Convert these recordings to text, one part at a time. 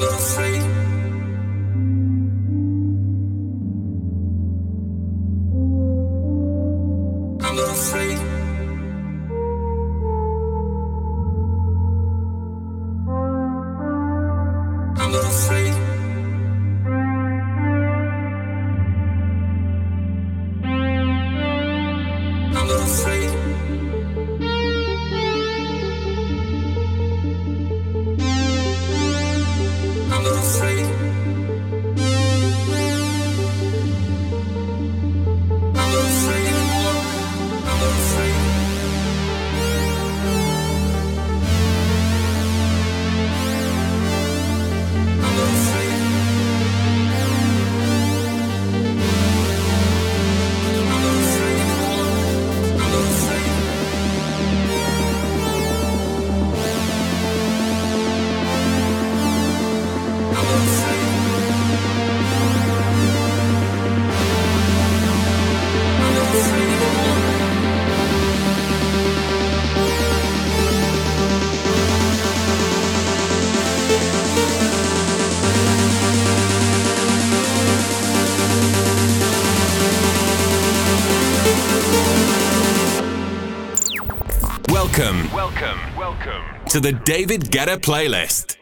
little free. To the David Guetta playlist.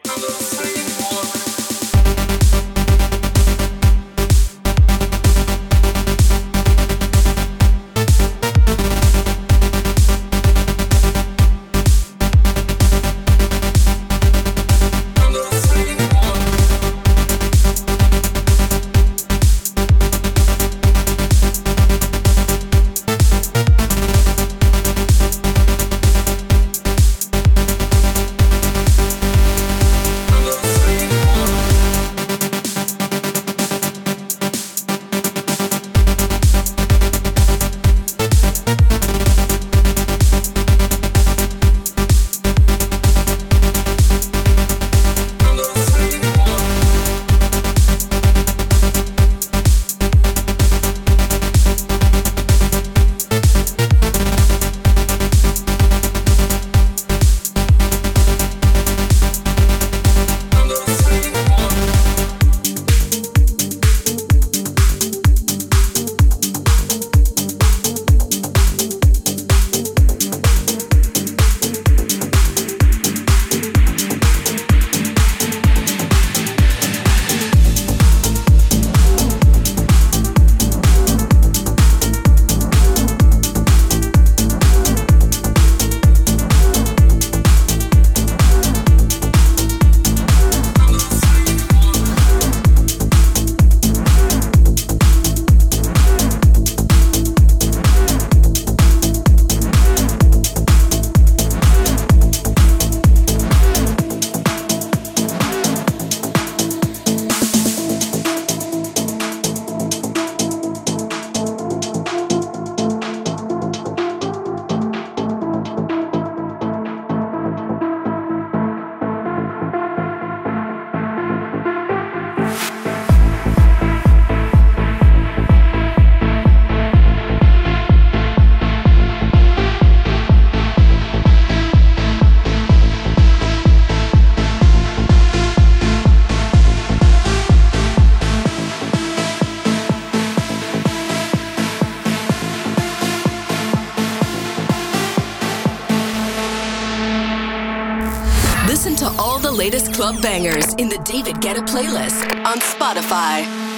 Club bangers in the David Guetta playlist on Spotify.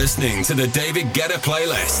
Listening to the David Guetta playlist.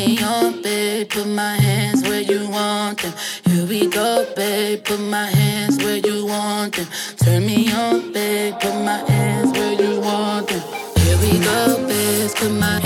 me on, babe. Put my hands where you want them. Here we go, babe. Put my hands where you want them. Turn me on, babe. Put my hands where you want them. Here we go, babe. Put my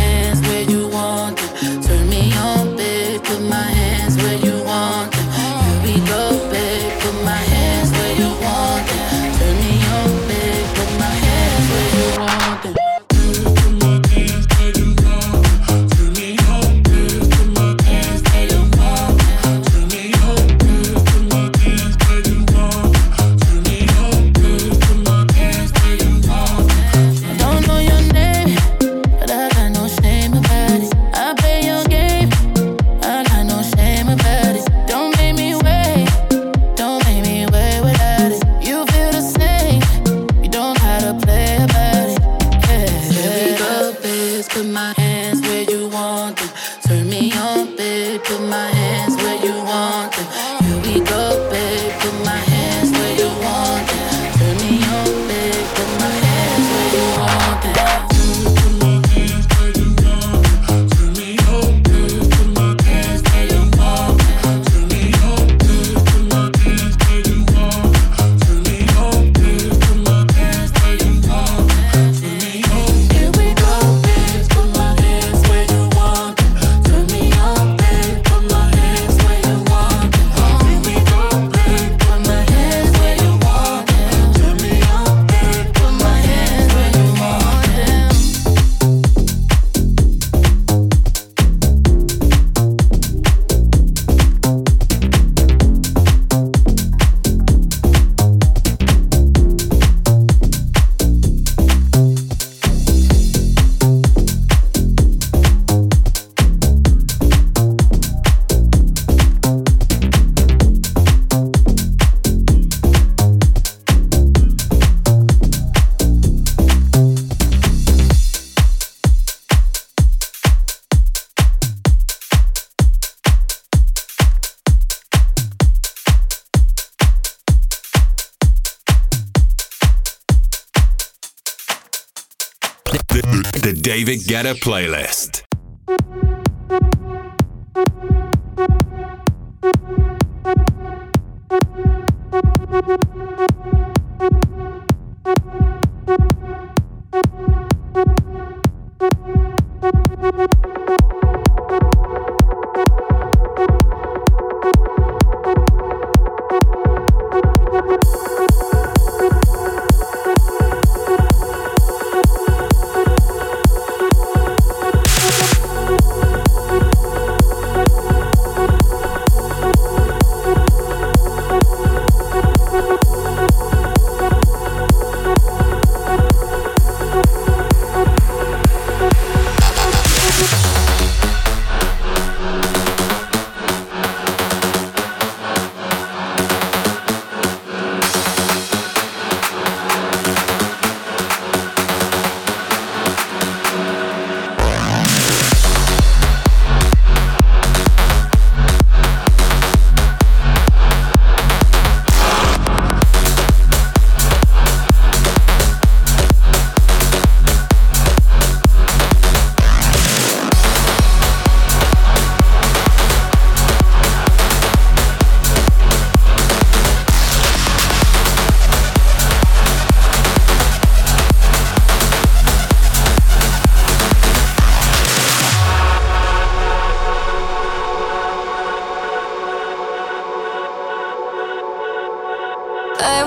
David Guetta playlist.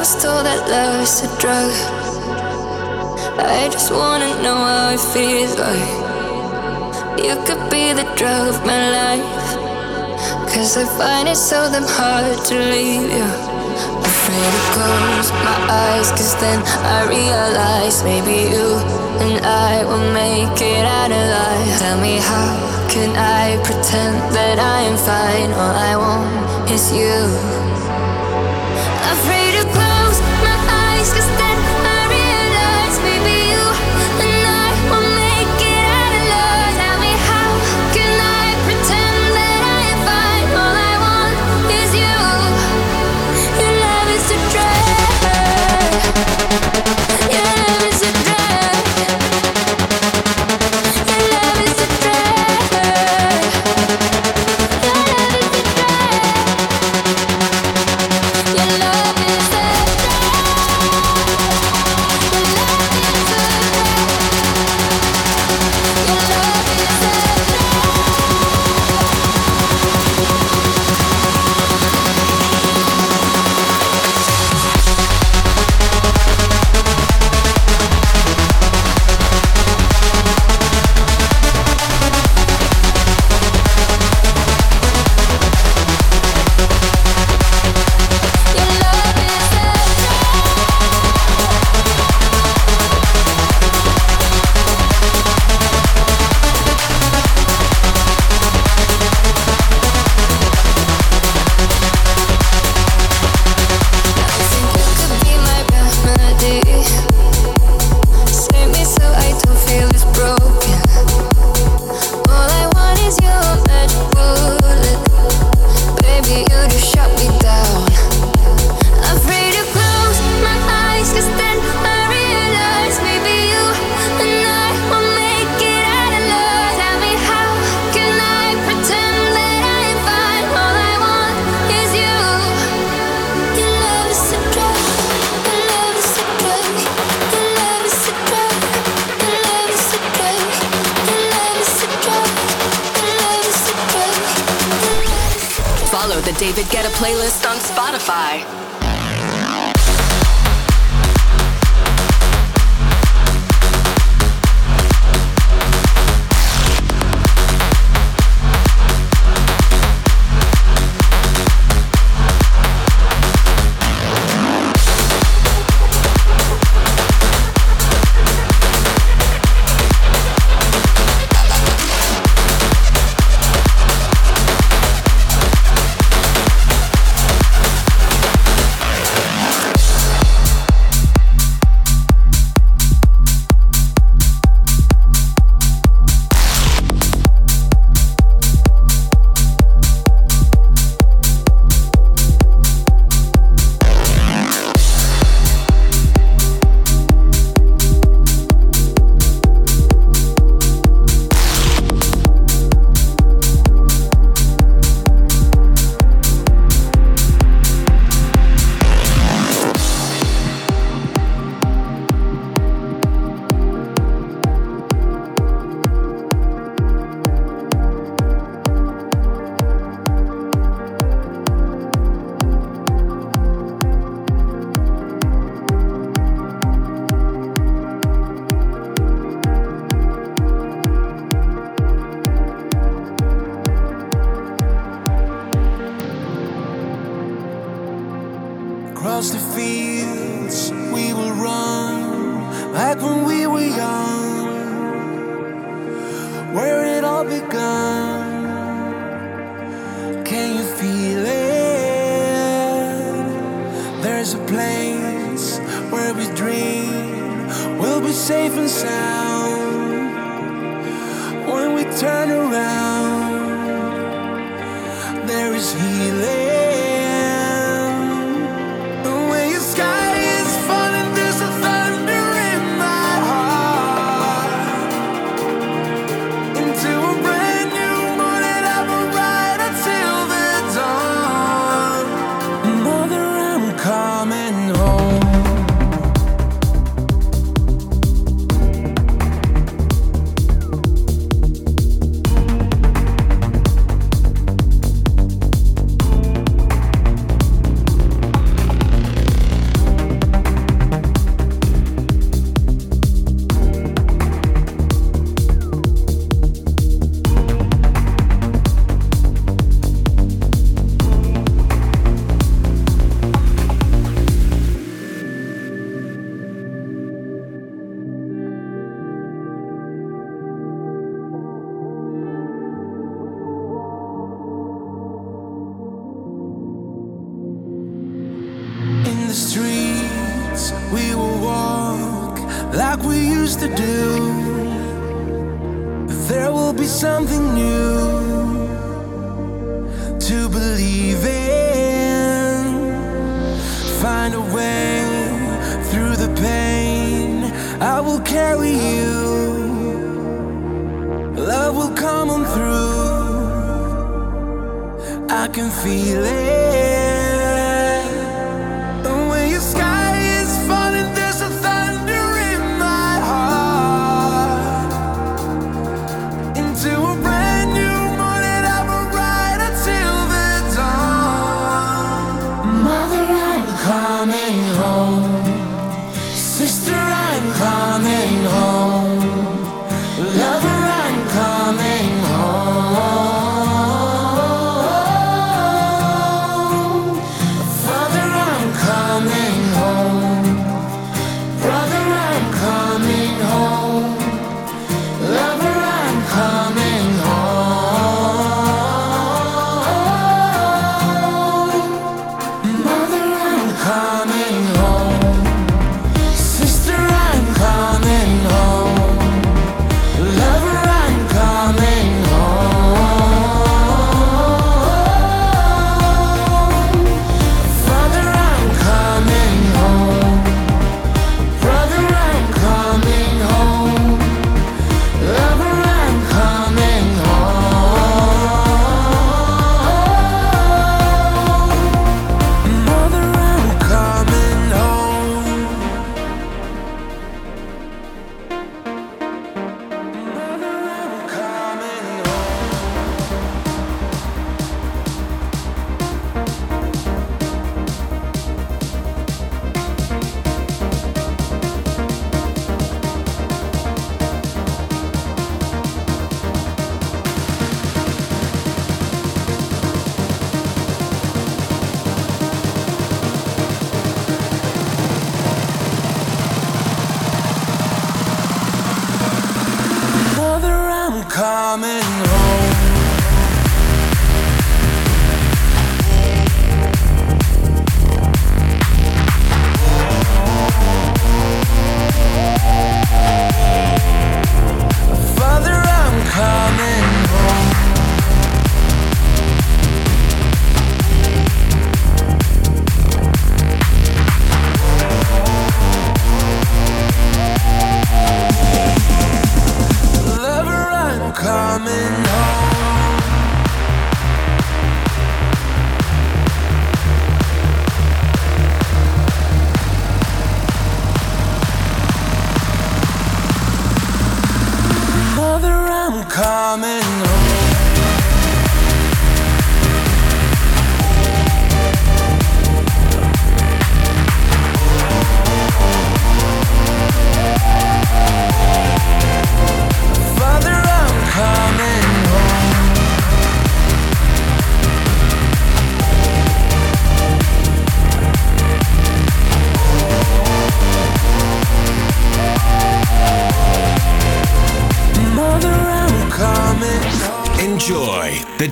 lost all that love is a drug. I just wanna know how it feels like. You could be the drug of my life. Cause I find it so damn hard to leave you. Afraid to close my eyes, cause then I realize maybe you and I will make it out alive. Tell me how can I pretend that I am fine? All I want is you. Playlist on Spotify. all begun. Can you feel it? There's a place where we dream we'll be safe and sound. When we turn around, there is healing.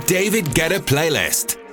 David Guetta Playlist.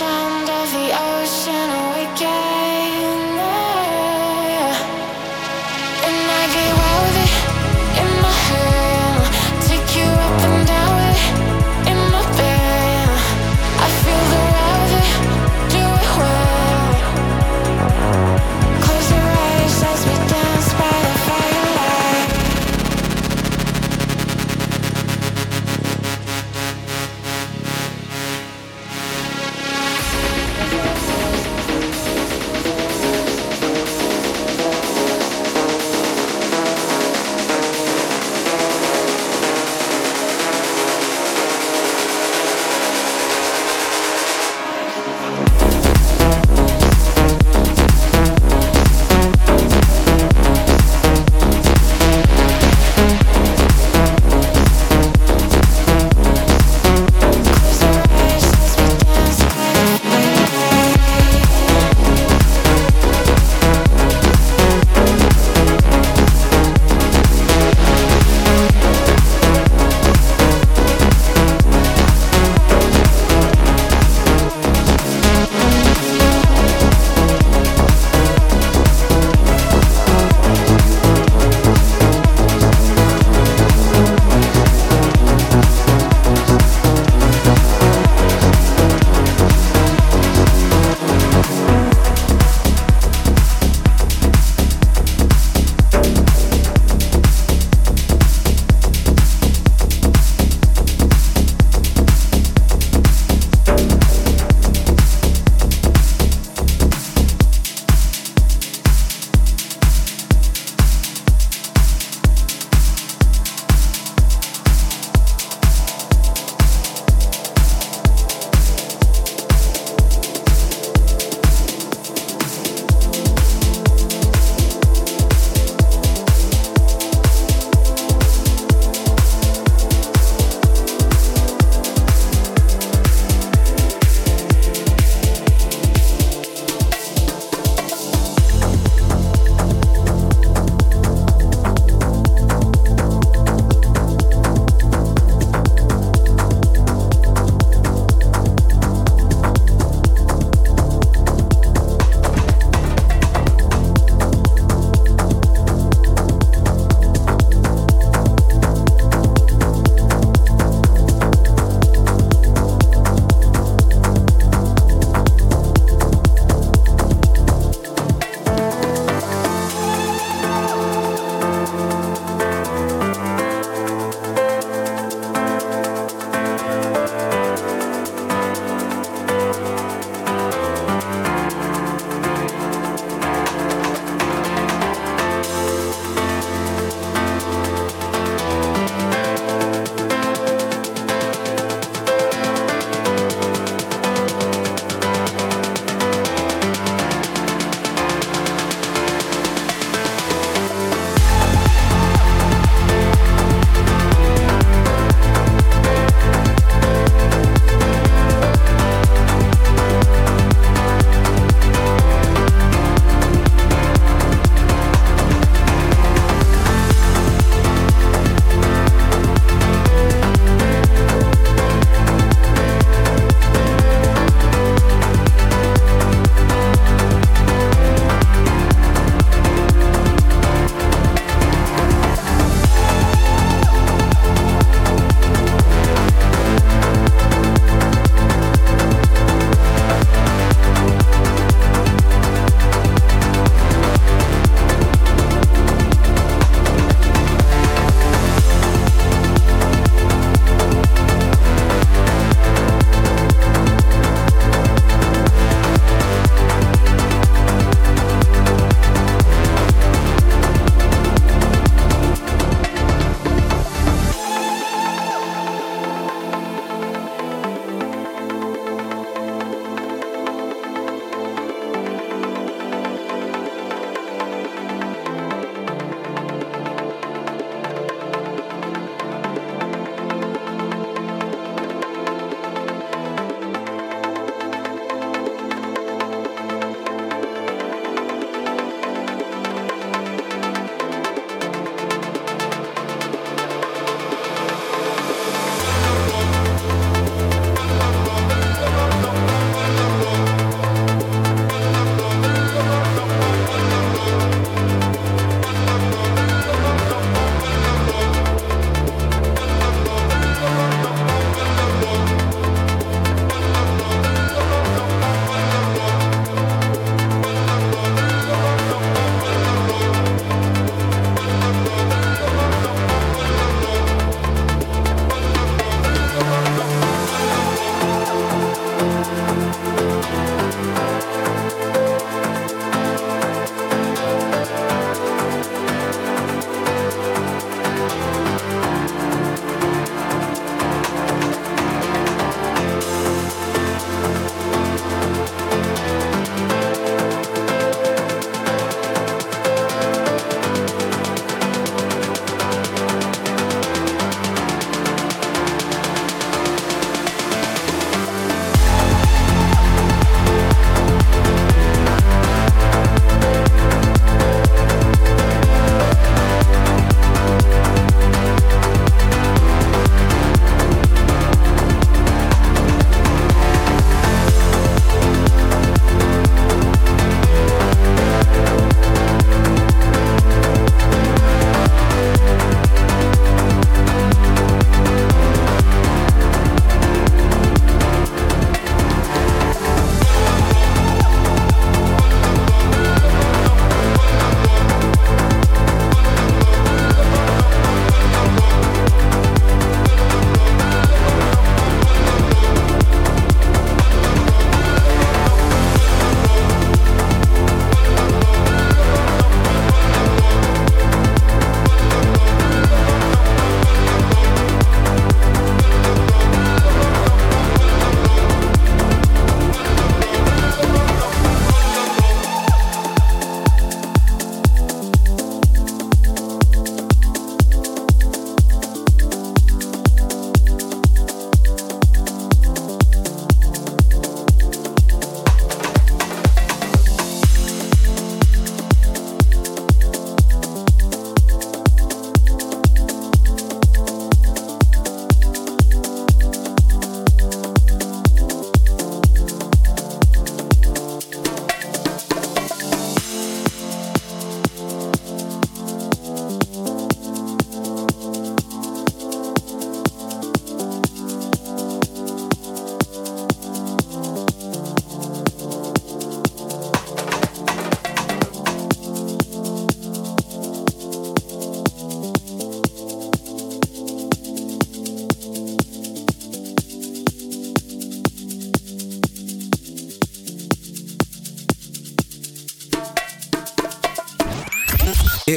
sound of the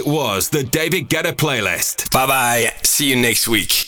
It was the David Guetta playlist. Bye bye. See you next week.